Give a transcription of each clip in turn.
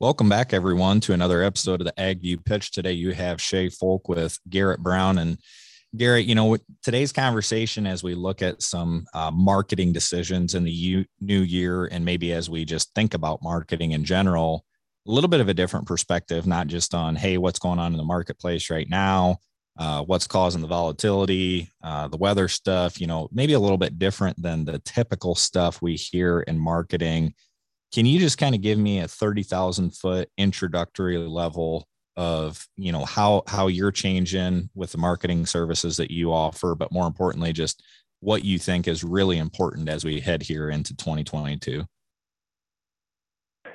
Welcome back, everyone, to another episode of the AgView Pitch. Today, you have Shay Folk with Garrett Brown. And Garrett, you know, today's conversation, as we look at some uh, marketing decisions in the u- new year, and maybe as we just think about marketing in general, a little bit of a different perspective, not just on, hey, what's going on in the marketplace right now, uh, what's causing the volatility, uh, the weather stuff, you know, maybe a little bit different than the typical stuff we hear in marketing can you just kind of give me a 30,000 foot introductory level of, you know, how, how you're changing with the marketing services that you offer, but more importantly, just what you think is really important as we head here into 2022?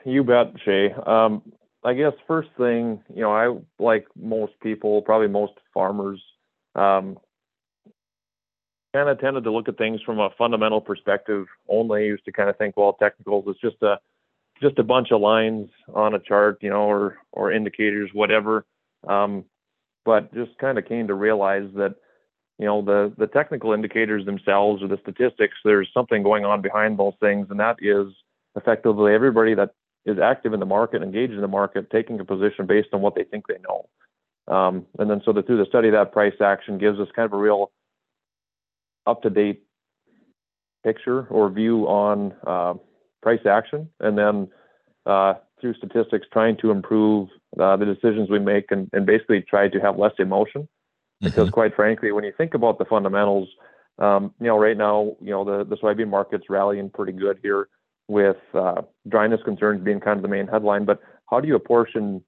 You bet, Shay. Um, I guess first thing, you know, I like most people, probably most farmers, um, kind of tended to look at things from a fundamental perspective only. Used to kind of think, well, technicals is just a just a bunch of lines on a chart, you know, or or indicators, whatever. Um, but just kind of came to realize that, you know, the the technical indicators themselves or the statistics, there's something going on behind those things, and that is effectively everybody that is active in the market, engaged in the market, taking a position based on what they think they know. Um, and then so the, through the study that price action gives us kind of a real up to date picture or view on uh, price action, and then uh, through statistics, trying to improve uh, the decisions we make and, and, basically try to have less emotion. Because mm-hmm. quite frankly, when you think about the fundamentals, um, you know, right now, you know, the, the soybean market's rallying pretty good here with uh, dryness concerns being kind of the main headline. But how do you apportion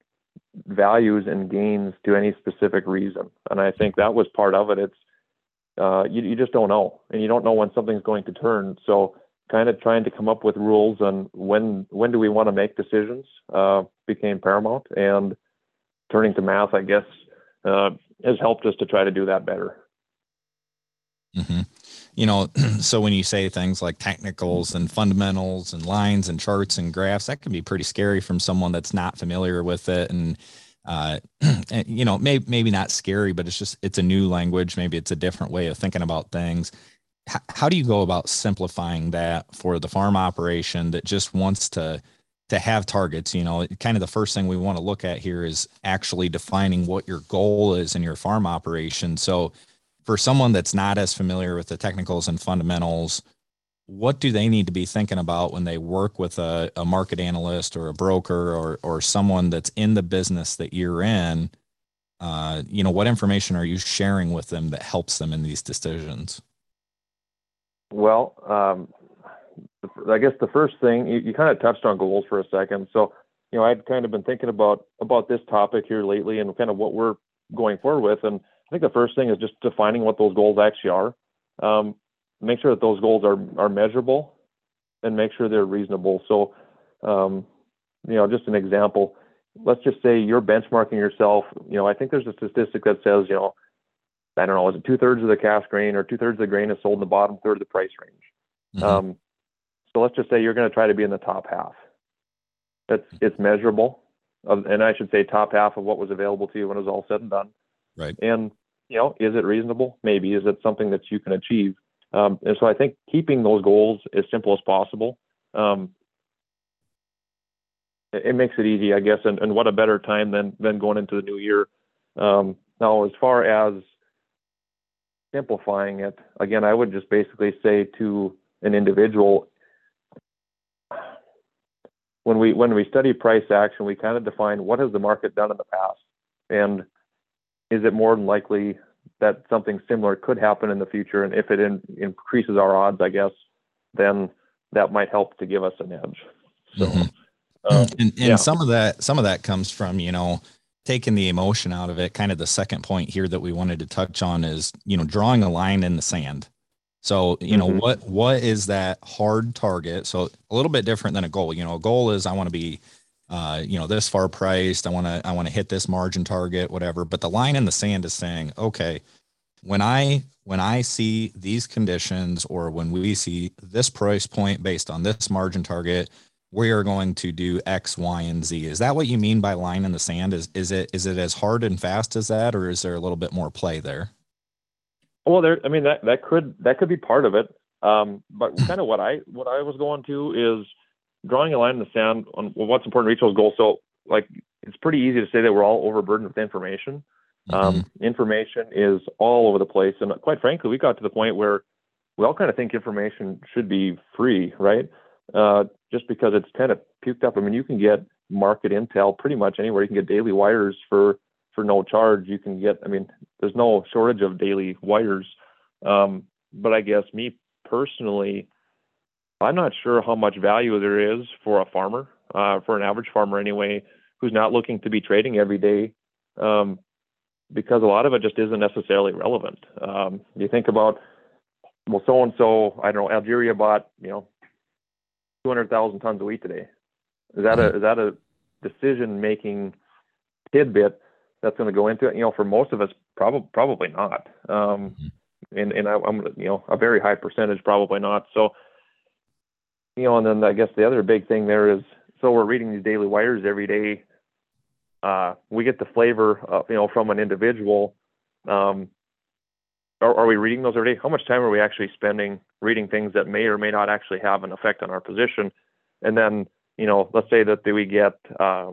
values and gains to any specific reason? And I think that was part of it. It's uh, you, you just don't know, and you don't know when something's going to turn. So, kind of trying to come up with rules on when when do we want to make decisions uh, became paramount, and turning to math, I guess, uh, has helped us to try to do that better. Mm-hmm. You know, so when you say things like technicals and fundamentals and lines and charts and graphs, that can be pretty scary from someone that's not familiar with it and uh, you know, maybe maybe not scary, but it's just it's a new language. Maybe it's a different way of thinking about things. How do you go about simplifying that for the farm operation that just wants to to have targets? You know, kind of the first thing we want to look at here is actually defining what your goal is in your farm operation. So, for someone that's not as familiar with the technicals and fundamentals, what do they need to be thinking about when they work with a, a market analyst or a broker or or someone that's in the business that you're in uh, you know what information are you sharing with them that helps them in these decisions well um, i guess the first thing you, you kind of touched on goals for a second so you know i'd kind of been thinking about about this topic here lately and kind of what we're going forward with and i think the first thing is just defining what those goals actually are um, make sure that those goals are are measurable and make sure they're reasonable. So, um, you know, just an example. Let's just say you're benchmarking yourself. You know, I think there's a statistic that says, you know, I don't know, is it two thirds of the cash grain or two thirds of the grain is sold in the bottom third of the price range. Mm-hmm. Um, so let's just say you're going to try to be in the top half. It's it's measurable, and I should say top half of what was available to you when it was all said and done. Right. And you know, is it reasonable? Maybe. Is it something that you can achieve? Um, and so I think keeping those goals as simple as possible, um, it, it, makes it easy, I guess. And, and, what a better time than than going into the new year. Um, now, as far as simplifying it, again, I would just basically say to an individual, when we when we study price action, we kind of define what has the market done in the past, and is it more than likely that something similar could happen in the future. And if it in, increases our odds, I guess, then that might help to give us an edge. So, mm-hmm. um, and, and yeah. some of that, some of that comes from, you know, taking the emotion out of it. Kind of the second point here that we wanted to touch on is, you know, drawing a line in the sand. So, you know, mm-hmm. what, what is that hard target? So a little bit different than a goal, you know, a goal is I want to be, uh, you know, this far priced. I want to, I want to hit this margin target, whatever. But the line in the sand is saying, okay, when I, when I see these conditions or when we see this price point based on this margin target, we are going to do X, Y, and Z. Is that what you mean by line in the sand? Is, is it, is it as hard and fast as that, or is there a little bit more play there? Well, there, I mean, that, that could, that could be part of it. Um, but hmm. kind of what I, what I was going to is, drawing a line in the sand on what's important to reach those goals. So like it's pretty easy to say that we're all overburdened with information. Um, mm-hmm. information is all over the place, and quite frankly, we got to the point where we all kind of think information should be free, right? Uh, just because it's kind of puked up. I mean, you can get market intel pretty much anywhere. You can get daily wires for for no charge. You can get. I mean, there's no shortage of daily wires. Um, but I guess me personally, I'm not sure how much value there is for a farmer, uh, for an average farmer anyway, who's not looking to be trading every day, um, because a lot of it just isn't necessarily relevant. Um, you think about, well, so and so, I don't know, Algeria bought, you know, 200,000 tons of wheat today. Is that a mm-hmm. is that a decision making tidbit that's going to go into it? You know, for most of us, probably probably not. Um, mm-hmm and and I, am you know a very high percentage probably not. So you know, and then I guess the other big thing there is so we're reading these daily wires every day. Uh, we get the flavor, of, you know, from an individual. Um, are, are we reading those every day? How much time are we actually spending reading things that may or may not actually have an effect on our position? And then, you know, let's say that we get uh,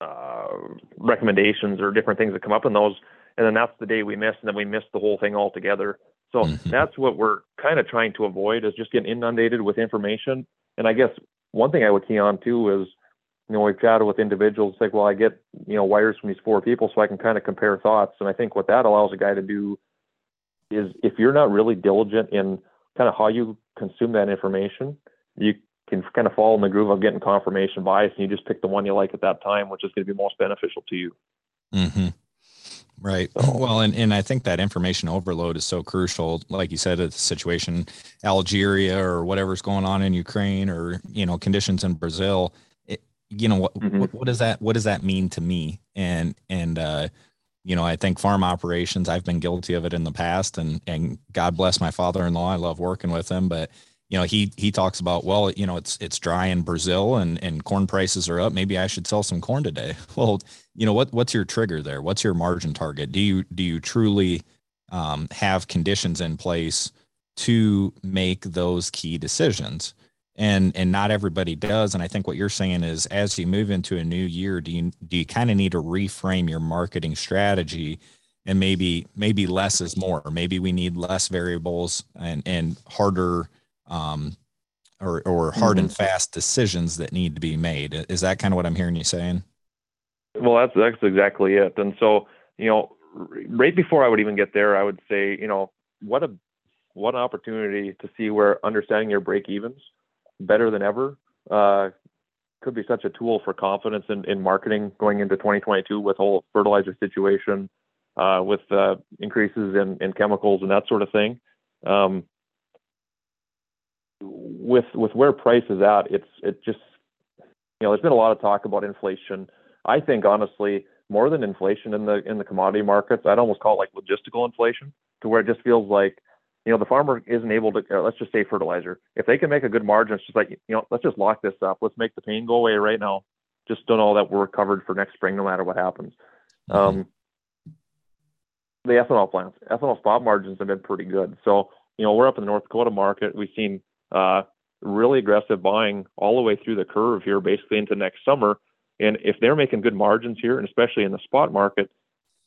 uh, recommendations or different things that come up in those and then that's the day we miss, and then we miss the whole thing altogether. So mm-hmm. that's what we're kind of trying to avoid is just getting inundated with information. And I guess one thing I would key on too is, you know, we've chatted with individuals like, well, I get, you know, wires from these four people so I can kind of compare thoughts. And I think what that allows a guy to do is if you're not really diligent in kind of how you consume that information, you can kind of fall in the groove of getting confirmation bias and you just pick the one you like at that time, which is going to be most beneficial to you. Mm-hmm. Right. So, well, and, and I think that information overload is so crucial. Like you said, it's a situation, Algeria or whatever's going on in Ukraine or, you know, conditions in Brazil, it, you know, what, mm-hmm. what, what does that, what does that mean to me? And, and, uh, you know, I think farm operations, I've been guilty of it in the past and, and God bless my father-in-law. I love working with him, but you know, he he talks about, well, you know, it's it's dry in Brazil and and corn prices are up. Maybe I should sell some corn today. Well, you know, what what's your trigger there? What's your margin target? Do you do you truly um, have conditions in place to make those key decisions? And and not everybody does. And I think what you're saying is, as you move into a new year, do you do you kind of need to reframe your marketing strategy? And maybe maybe less is more. Maybe we need less variables and and harder um, or or hard mm-hmm. and fast decisions that need to be made. Is that kind of what I'm hearing you saying? Well, that's that's exactly it. And so, you know, right before I would even get there, I would say, you know, what a what an opportunity to see where understanding your break evens better than ever uh, could be such a tool for confidence in, in marketing going into 2022 with whole fertilizer situation, uh, with uh, increases in, in chemicals and that sort of thing. Um, with with where price is at, it's it just you know there's been a lot of talk about inflation. I think honestly, more than inflation in the in the commodity markets, I'd almost call it like logistical inflation, to where it just feels like you know the farmer isn't able to. Uh, let's just say fertilizer. If they can make a good margin, it's just like you know let's just lock this up. Let's make the pain go away right now. Just don't know that we're covered for next spring, no matter what happens. Mm-hmm. Um, the ethanol plants, ethanol spot margins have been pretty good. So you know we're up in the North Dakota market. We've seen uh, really aggressive buying all the way through the curve here, basically into next summer. And if they're making good margins here, and especially in the spot market,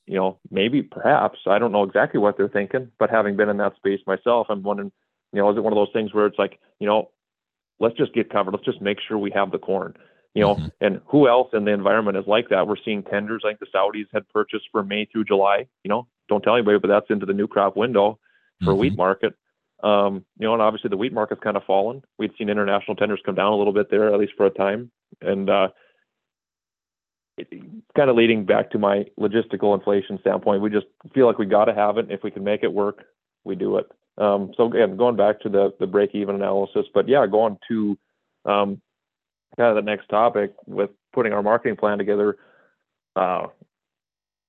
you know, maybe perhaps I don't know exactly what they're thinking, but having been in that space myself, I'm wondering, you know, is it one of those things where it's like, you know, let's just get covered, let's just make sure we have the corn, you know, mm-hmm. and who else in the environment is like that? We're seeing tenders like the Saudis had purchased for May through July. You know, don't tell anybody, but that's into the new crop window for mm-hmm. wheat market. Um, you know, and obviously the wheat market's kind of fallen. We'd seen international tenders come down a little bit there, at least for a time, and uh, kind of leading back to my logistical inflation standpoint. We just feel like we got to have it. If we can make it work, we do it. Um, so again, going back to the the break even analysis, but yeah, going to um, kind of the next topic with putting our marketing plan together. Uh,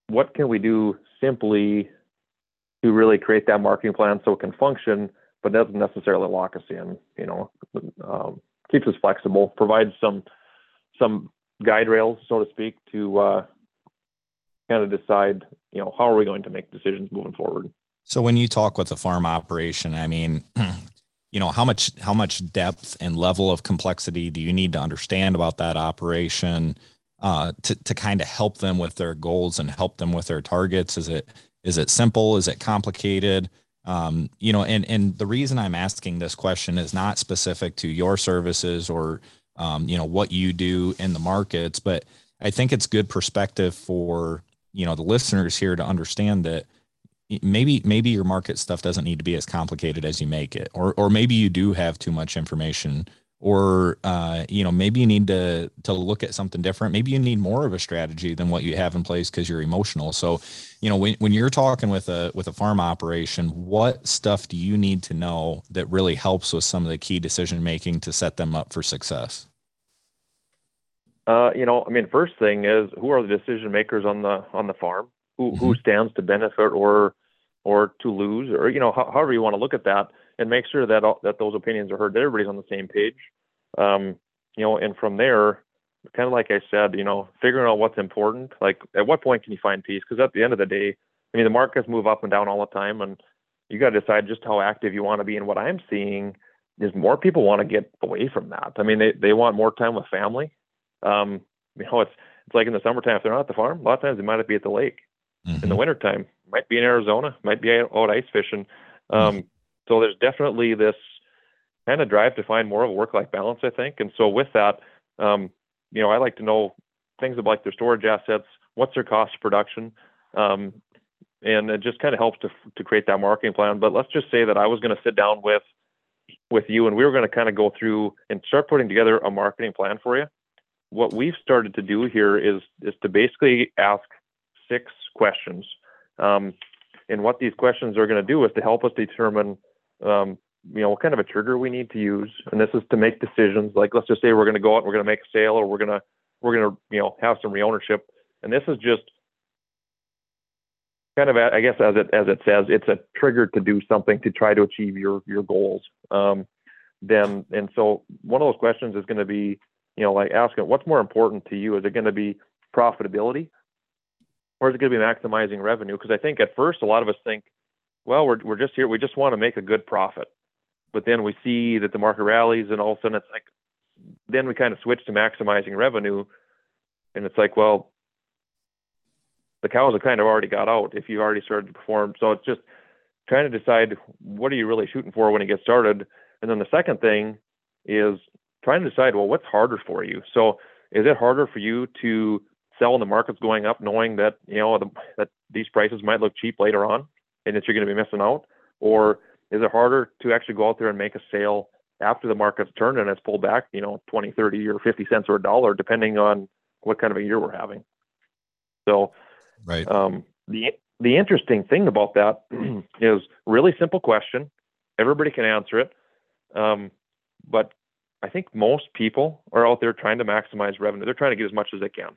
what can we do simply to really create that marketing plan so it can function, but doesn't necessarily lock us in. You know, um, keeps us flexible, provides some some guide rails, so to speak, to uh, kind of decide, you know, how are we going to make decisions moving forward. So when you talk with a farm operation, I mean, you know how much how much depth and level of complexity do you need to understand about that operation uh, to to kind of help them with their goals and help them with their targets? Is it is it simple? Is it complicated? Um, you know, and and the reason I'm asking this question is not specific to your services or um, you know what you do in the markets, but I think it's good perspective for you know the listeners here to understand that maybe maybe your market stuff doesn't need to be as complicated as you make it, or or maybe you do have too much information or uh, you know maybe you need to to look at something different. Maybe you need more of a strategy than what you have in place because you're emotional. So you know when, when you're talking with a with a farm operation what stuff do you need to know that really helps with some of the key decision making to set them up for success? Uh, you know i mean first thing is who are the decision makers on the on the farm? Who mm-hmm. who stands to benefit or or to lose? Or you know ho- however you want to look at that and make sure that all, that those opinions are heard, that everybody's on the same page. Um, you know, and from there, kind of like I said, you know, figuring out what's important. Like, at what point can you find peace? Because at the end of the day, I mean, the markets move up and down all the time, and you got to decide just how active you want to be. And what I'm seeing is more people want to get away from that. I mean, they they want more time with family. Um, you know, it's it's like in the summertime if they're not at the farm, a lot of times they might be at the lake. Mm-hmm. In the wintertime, might be in Arizona, might be out ice fishing. Um, mm-hmm. So there's definitely this kind of drive to find more of a work-life balance, I think. And so with that, um, you know, I like to know things about like their storage assets, what's their cost of production, um, and it just kind of helps to to create that marketing plan. But let's just say that I was going to sit down with with you and we were going to kind of go through and start putting together a marketing plan for you. What we've started to do here is is to basically ask six questions. Um, and what these questions are going to do is to help us determine um, you know, what kind of a trigger we need to use. And this is to make decisions. Like, let's just say we're going to go out and we're going to make a sale or we're going to, we're going to, you know, have some reownership. And this is just kind of, I guess, as it, as it says, it's a trigger to do something to try to achieve your, your goals. Um, then, and so one of those questions is going to be, you know, like asking what's more important to you? Is it going to be profitability or is it going to be maximizing revenue? Because I think at first, a lot of us think, well, we're, we're just here. We just want to make a good profit. But then we see that the market rallies and all of a sudden it's like, then we kind of switch to maximizing revenue. And it's like, well, the cows have kind of already got out if you've already started to perform. So it's just trying to decide what are you really shooting for when you get started. And then the second thing is trying to decide, well, what's harder for you? So is it harder for you to sell when the market's going up, knowing that, you know, the, that these prices might look cheap later on? And that you're going to be missing out? Or is it harder to actually go out there and make a sale after the market's turned and it's pulled back, you know, 20, 30 or 50 cents or a dollar, depending on what kind of a year we're having. So, right. Um, the, the interesting thing about that is really simple question. Everybody can answer it. Um, but I think most people are out there trying to maximize revenue. They're trying to get as much as they can.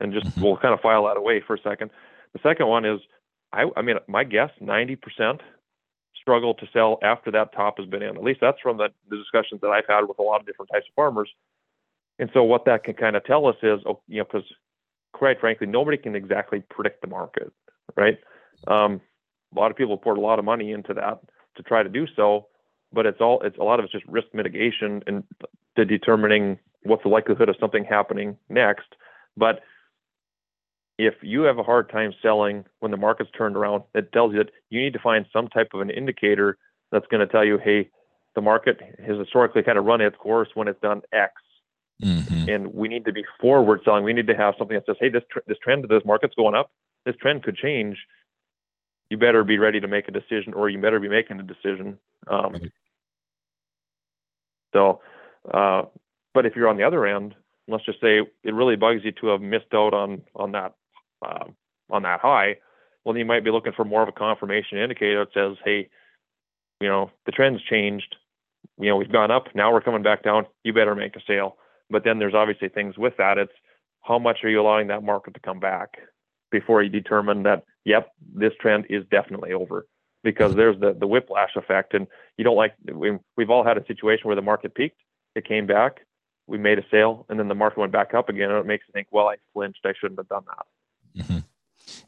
And just mm-hmm. we'll kind of file that away for a second. The second one is I, I mean, my guess, 90% struggle to sell after that top has been in. At least that's from the, the discussions that I've had with a lot of different types of farmers. And so what that can kind of tell us is, oh, you know, because quite frankly, nobody can exactly predict the market, right? Um, a lot of people poured a lot of money into that to try to do so, but it's all it's a lot of it's just risk mitigation and determining what's the likelihood of something happening next. But if you have a hard time selling when the market's turned around, it tells you that you need to find some type of an indicator that's going to tell you, hey, the market has historically kind of run its course when it's done X. Mm-hmm. And we need to be forward selling. We need to have something that says, hey, this, tr- this trend of this market's going up. This trend could change. You better be ready to make a decision or you better be making a decision. Um, right. So, uh, but if you're on the other end, let's just say it really bugs you to have missed out on on that uh, on that high, well, you might be looking for more of a confirmation indicator that says, hey, you know, the trend's changed. You know, we've gone up. Now we're coming back down. You better make a sale. But then there's obviously things with that. It's how much are you allowing that market to come back before you determine that, yep, this trend is definitely over. Because there's the, the whiplash effect. And you don't like, we, we've all had a situation where the market peaked, it came back, we made a sale, and then the market went back up again. And it makes you think, well, I flinched. I shouldn't have done that. Mm-hmm.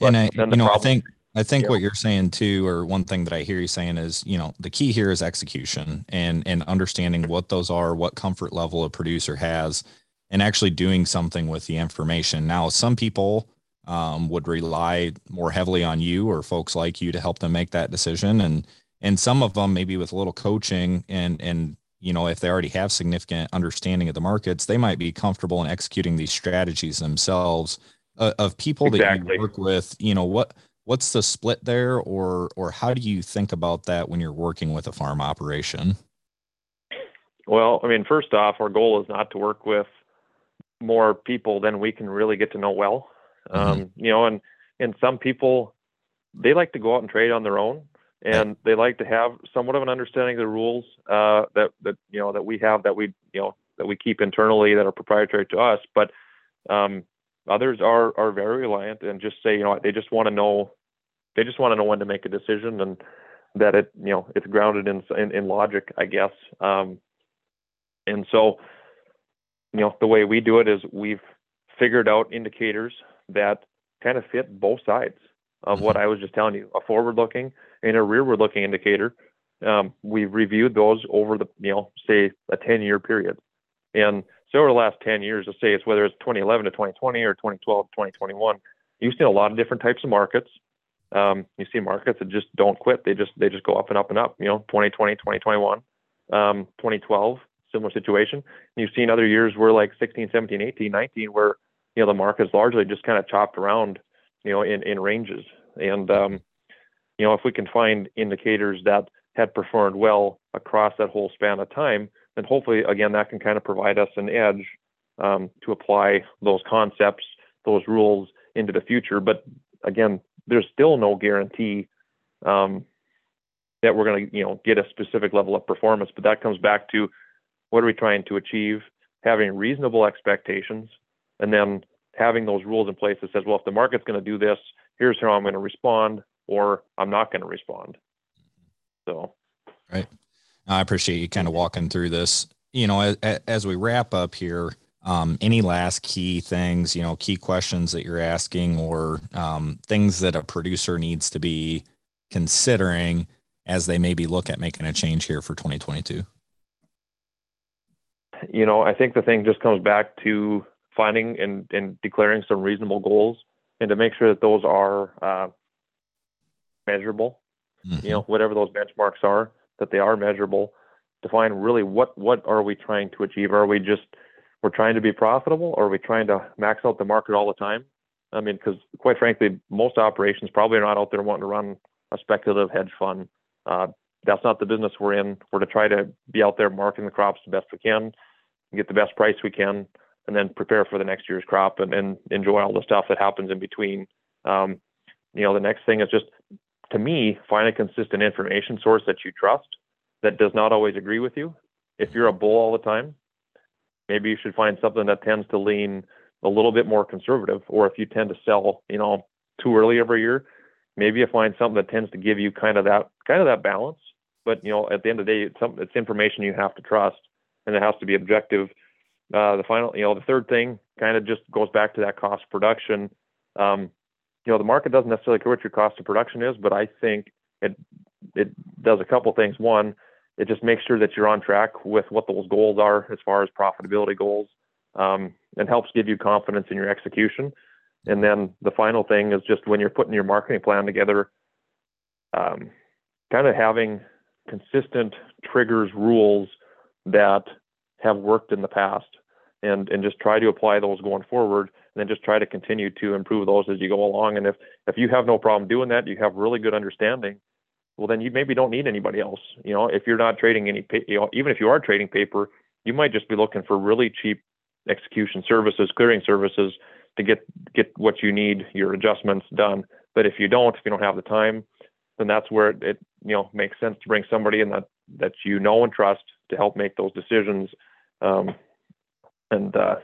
And I, you know, problem, I think I think what you're saying too, or one thing that I hear you saying is, you know, the key here is execution and and understanding what those are, what comfort level a producer has, and actually doing something with the information. Now, some people um, would rely more heavily on you or folks like you to help them make that decision, and and some of them maybe with a little coaching and and you know if they already have significant understanding of the markets, they might be comfortable in executing these strategies themselves. Uh, of people exactly. that you work with, you know what what's the split there? Or or how do you think about that when you're working with a farm operation? Well i mean first off our goal is not to work with more people than we can really get to know well. Mm-hmm. um, you know and and some people they like to go out and trade on their own and they like to have somewhat of an understanding of the rules uh, that that you know that we have that we you know that we keep internally that are proprietary to us. But um, Others are are very reliant and just say, you know, they just want to know, they just want to know when to make a decision and that it, you know, it's grounded in in, in logic, I guess. Um, and so, you know, the way we do it is we've figured out indicators that kind of fit both sides of what mm-hmm. I was just telling you, a forward-looking and a rearward-looking indicator. Um, we've reviewed those over the, you know, say a 10-year period, and so over the last 10 years, let's say it's whether it's 2011 to 2020 or 2012 to 2021, you've seen a lot of different types of markets. Um, you see markets that just don't quit. They just they just go up and up and up. You know, 2020, 2021, um, 2012, similar situation. And you've seen other years where like 16, 17, 18, 19, where you know the market's largely just kind of chopped around, you know, in in ranges. And um, you know, if we can find indicators that had performed well across that whole span of time, and hopefully, again, that can kind of provide us an edge um, to apply those concepts, those rules into the future. But again, there's still no guarantee um, that we're going to, you know, get a specific level of performance. But that comes back to what are we trying to achieve? Having reasonable expectations, and then having those rules in place that says, well, if the market's going to do this, here's how I'm going to respond, or I'm not going to respond. So, right. I appreciate you kind of walking through this. You know, as, as we wrap up here, um, any last key things, you know, key questions that you're asking or um, things that a producer needs to be considering as they maybe look at making a change here for 2022? You know, I think the thing just comes back to finding and, and declaring some reasonable goals and to make sure that those are uh, measurable, mm-hmm. you know, whatever those benchmarks are that they are measurable, define really what what are we trying to achieve? Are we just we're trying to be profitable, or are we trying to max out the market all the time? I mean, because quite frankly, most operations probably are not out there wanting to run a speculative hedge fund. Uh, that's not the business we're in. We're to try to be out there marketing the crops the best we can, get the best price we can, and then prepare for the next year's crop and, and enjoy all the stuff that happens in between. Um, you know, the next thing is just to me, find a consistent information source that you trust that does not always agree with you. If you're a bull all the time, maybe you should find something that tends to lean a little bit more conservative. Or if you tend to sell, you know, too early every year, maybe you find something that tends to give you kind of that kind of that balance. But you know, at the end of the day, it's, some, it's information you have to trust, and it has to be objective. Uh, the final, you know, the third thing kind of just goes back to that cost production. Um, you know, the market doesn't necessarily care what your cost of production is, but I think it it does a couple things. One, it just makes sure that you're on track with what those goals are as far as profitability goals, um, and helps give you confidence in your execution. And then the final thing is just when you're putting your marketing plan together, um, kind of having consistent triggers, rules that have worked in the past, and and just try to apply those going forward and then just try to continue to improve those as you go along. And if if you have no problem doing that, you have really good understanding. Well, then you maybe don't need anybody else. You know, if you're not trading any, you know, even if you are trading paper, you might just be looking for really cheap execution services, clearing services to get get what you need, your adjustments done. But if you don't, if you don't have the time, then that's where it, it you know makes sense to bring somebody in that that you know and trust to help make those decisions. Um, and uh,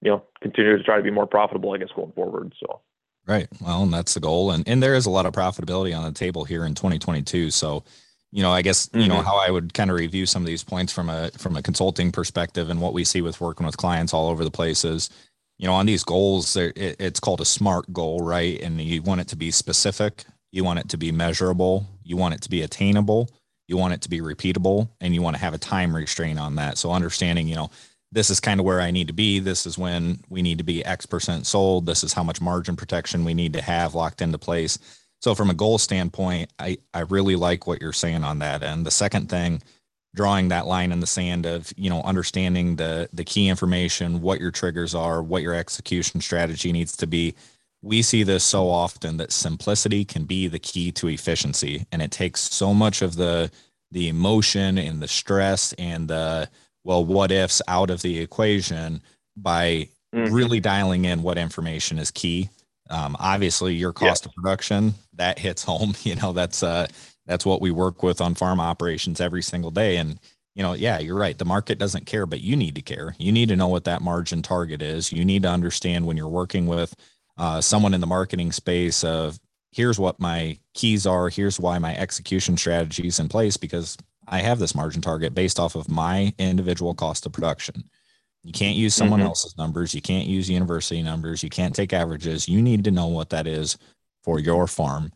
you know, continue to try to be more profitable, I guess, going forward. So. Right. Well, and that's the goal. And, and there is a lot of profitability on the table here in 2022. So, you know, I guess, mm-hmm. you know, mm-hmm. how I would kind of review some of these points from a, from a consulting perspective and what we see with working with clients all over the place is, you know, on these goals, it, it's called a SMART goal, right? And you want it to be specific, you want it to be measurable, you want it to be attainable, you want it to be repeatable, and you want to have a time restraint on that. So understanding, you know, this is kind of where I need to be. This is when we need to be X percent sold. This is how much margin protection we need to have locked into place. So from a goal standpoint, I, I really like what you're saying on that. And the second thing, drawing that line in the sand of, you know, understanding the the key information, what your triggers are, what your execution strategy needs to be. We see this so often that simplicity can be the key to efficiency. And it takes so much of the the emotion and the stress and the well, what ifs out of the equation by mm-hmm. really dialing in what information is key. Um, obviously, your cost of production that hits home. You know, that's uh, that's what we work with on farm operations every single day. And you know, yeah, you're right. The market doesn't care, but you need to care. You need to know what that margin target is. You need to understand when you're working with uh, someone in the marketing space of here's what my keys are. Here's why my execution strategy is in place because I have this margin target based off of my individual cost of production. You can't use someone mm-hmm. else's numbers. You can't use university numbers. You can't take averages. You need to know what that is for your farm.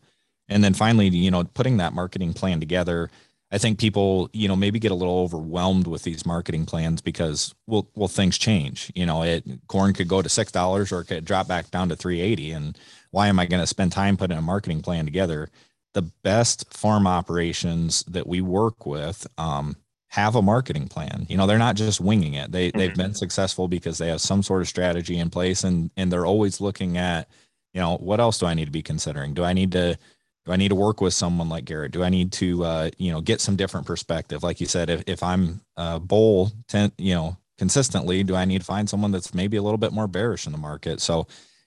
And then finally, you know, putting that marketing plan together. I think people, you know, maybe get a little overwhelmed with these marketing plans because well, well, things change. You know, it corn could go to six dollars or it could drop back down to three eighty. And why am I going to spend time putting a marketing plan together? The best farm operations that we work with um, have a marketing plan. You know, they're not just winging it. They mm-hmm. they've been successful because they have some sort of strategy in place, and and they're always looking at, you know, what else do I need to be considering? Do I need to do I need to work with someone like Garrett? Do I need to uh, you know get some different perspective? Like you said, if if I'm a bull, ten, you know, consistently, do I need to find someone that's maybe a little bit more bearish in the market? So,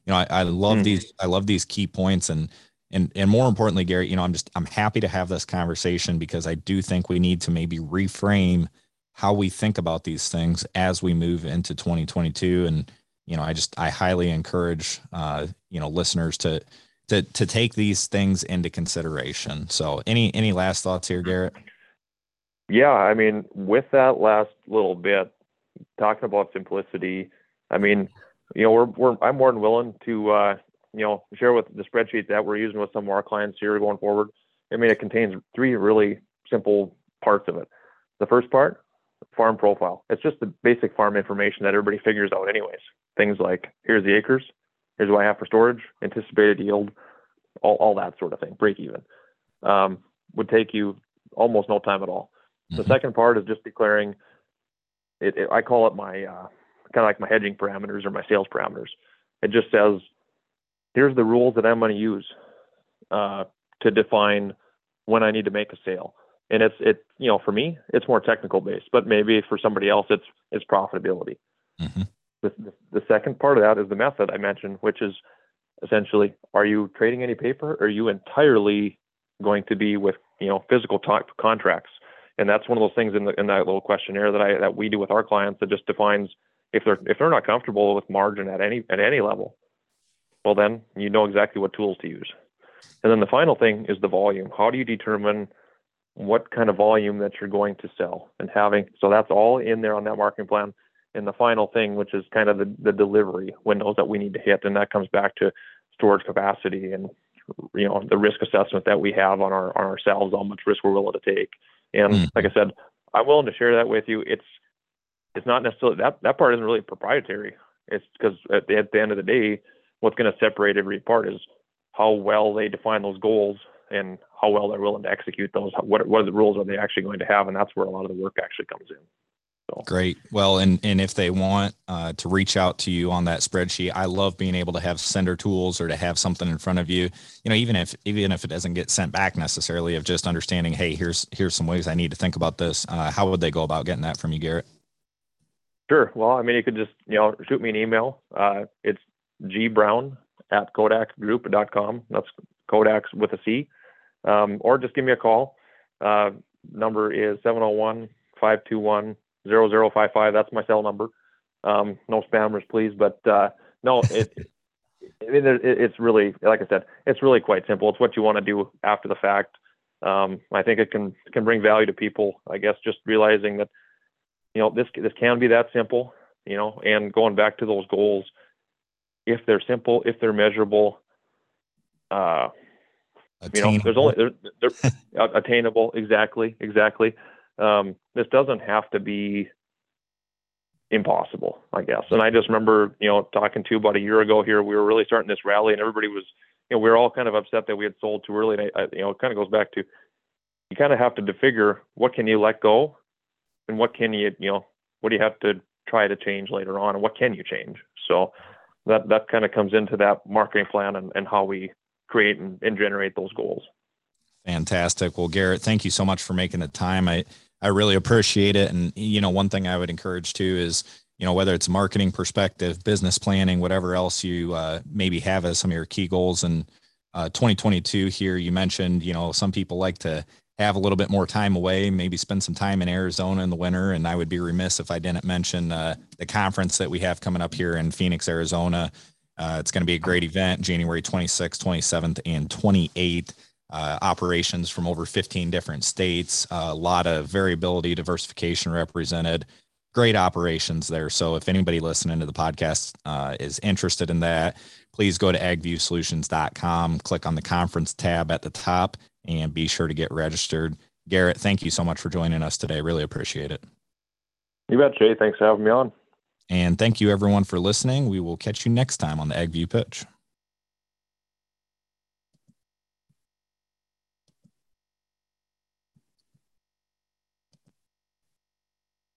you know, I, I love mm. these I love these key points and and and more importantly Garrett, you know i'm just i'm happy to have this conversation because i do think we need to maybe reframe how we think about these things as we move into 2022 and you know i just i highly encourage uh you know listeners to to to take these things into consideration. So any any last thoughts here garrett? Yeah i mean with that last little bit talking about simplicity i mean you know we're, we're i'm more than willing to uh you know, share with the spreadsheet that we're using with some of our clients here going forward. I mean, it contains three really simple parts of it. The first part, farm profile. It's just the basic farm information that everybody figures out anyways. Things like here's the acres, here's what I have for storage, anticipated yield, all, all that sort of thing, break even. Um, would take you almost no time at all. Mm-hmm. The second part is just declaring it, it I call it my uh, kind of like my hedging parameters or my sales parameters. It just says here's the rules that I'm going to use uh, to define when I need to make a sale. And it's it you know for me it's more technical based, but maybe for somebody else it's it's profitability. Mm-hmm. The, the, the second part of that is the method I mentioned, which is essentially are you trading any paper? Or are you entirely going to be with you know physical type contracts? And that's one of those things in the in that little questionnaire that I that we do with our clients that just defines if they're if they're not comfortable with margin at any at any level, well, then you know exactly what tools to use. And then the final thing is the volume. How do you determine what kind of volume that you're going to sell and having? So that's all in there on that marketing plan. And the final thing, which is kind of the, the delivery windows that we need to hit, and that comes back to storage capacity and you know the risk assessment that we have on our on ourselves, how much risk we're willing to take. And mm. like I said, I'm willing to share that with you. It's it's not necessarily that that part isn't really proprietary. It's because at the, at the end of the day, what's going to separate every part is how well they define those goals and how well they're willing to execute those. What what are the rules are they actually going to have, and that's where a lot of the work actually comes in. So. Great. Well, and and if they want uh, to reach out to you on that spreadsheet, I love being able to have sender tools or to have something in front of you. You know, even if even if it doesn't get sent back necessarily, of just understanding, hey, here's here's some ways I need to think about this. Uh, how would they go about getting that from you, Garrett? Sure. Well, I mean, you could just you know shoot me an email. Uh, it's gbrown at kodakgroup.com. That's Kodak with a C. Um, or just give me a call. Uh, number is 701 521 0055. That's my cell number. Um, no spammers, please. But uh, no, it, I mean, it, it's really, like I said, it's really quite simple. It's what you want to do after the fact. Um, I think it can can bring value to people. I guess just realizing that, you know, this this can be that simple. You know, and going back to those goals if they're simple, if they're measurable, uh, you know, there's only they're, they're attainable. Exactly, exactly. Um, this doesn't have to be impossible, I guess. And I just remember, you know, talking to about a year ago here, we were really starting this rally, and everybody was, you know, we were all kind of upset that we had sold too early. And I, I you know, it kind of goes back to you kind of have to figure what can you let go, and what can you, you know, what do you have to try to change later on, and what can you change. So that that kind of comes into that marketing plan and, and how we create and, and generate those goals. Fantastic. Well, Garrett, thank you so much for making the time. I I really appreciate it. And you know, one thing I would encourage too is you know whether it's marketing perspective, business planning, whatever else you uh, maybe have as some of your key goals. And uh, 2022 here, you mentioned you know some people like to have a little bit more time away, maybe spend some time in Arizona in the winter. And I would be remiss if I didn't mention uh, the conference that we have coming up here in Phoenix, Arizona. Uh, it's going to be a great event, January 26th, 27th, and 28th. Uh, operations from over 15 different states, a lot of variability, diversification represented. Great operations there. So if anybody listening to the podcast uh, is interested in that, please go to agviewsolutions.com, click on the conference tab at the top, and be sure to get registered. Garrett, thank you so much for joining us today. Really appreciate it. You bet, Shay. Thanks for having me on. And thank you, everyone, for listening. We will catch you next time on the AgView Pitch.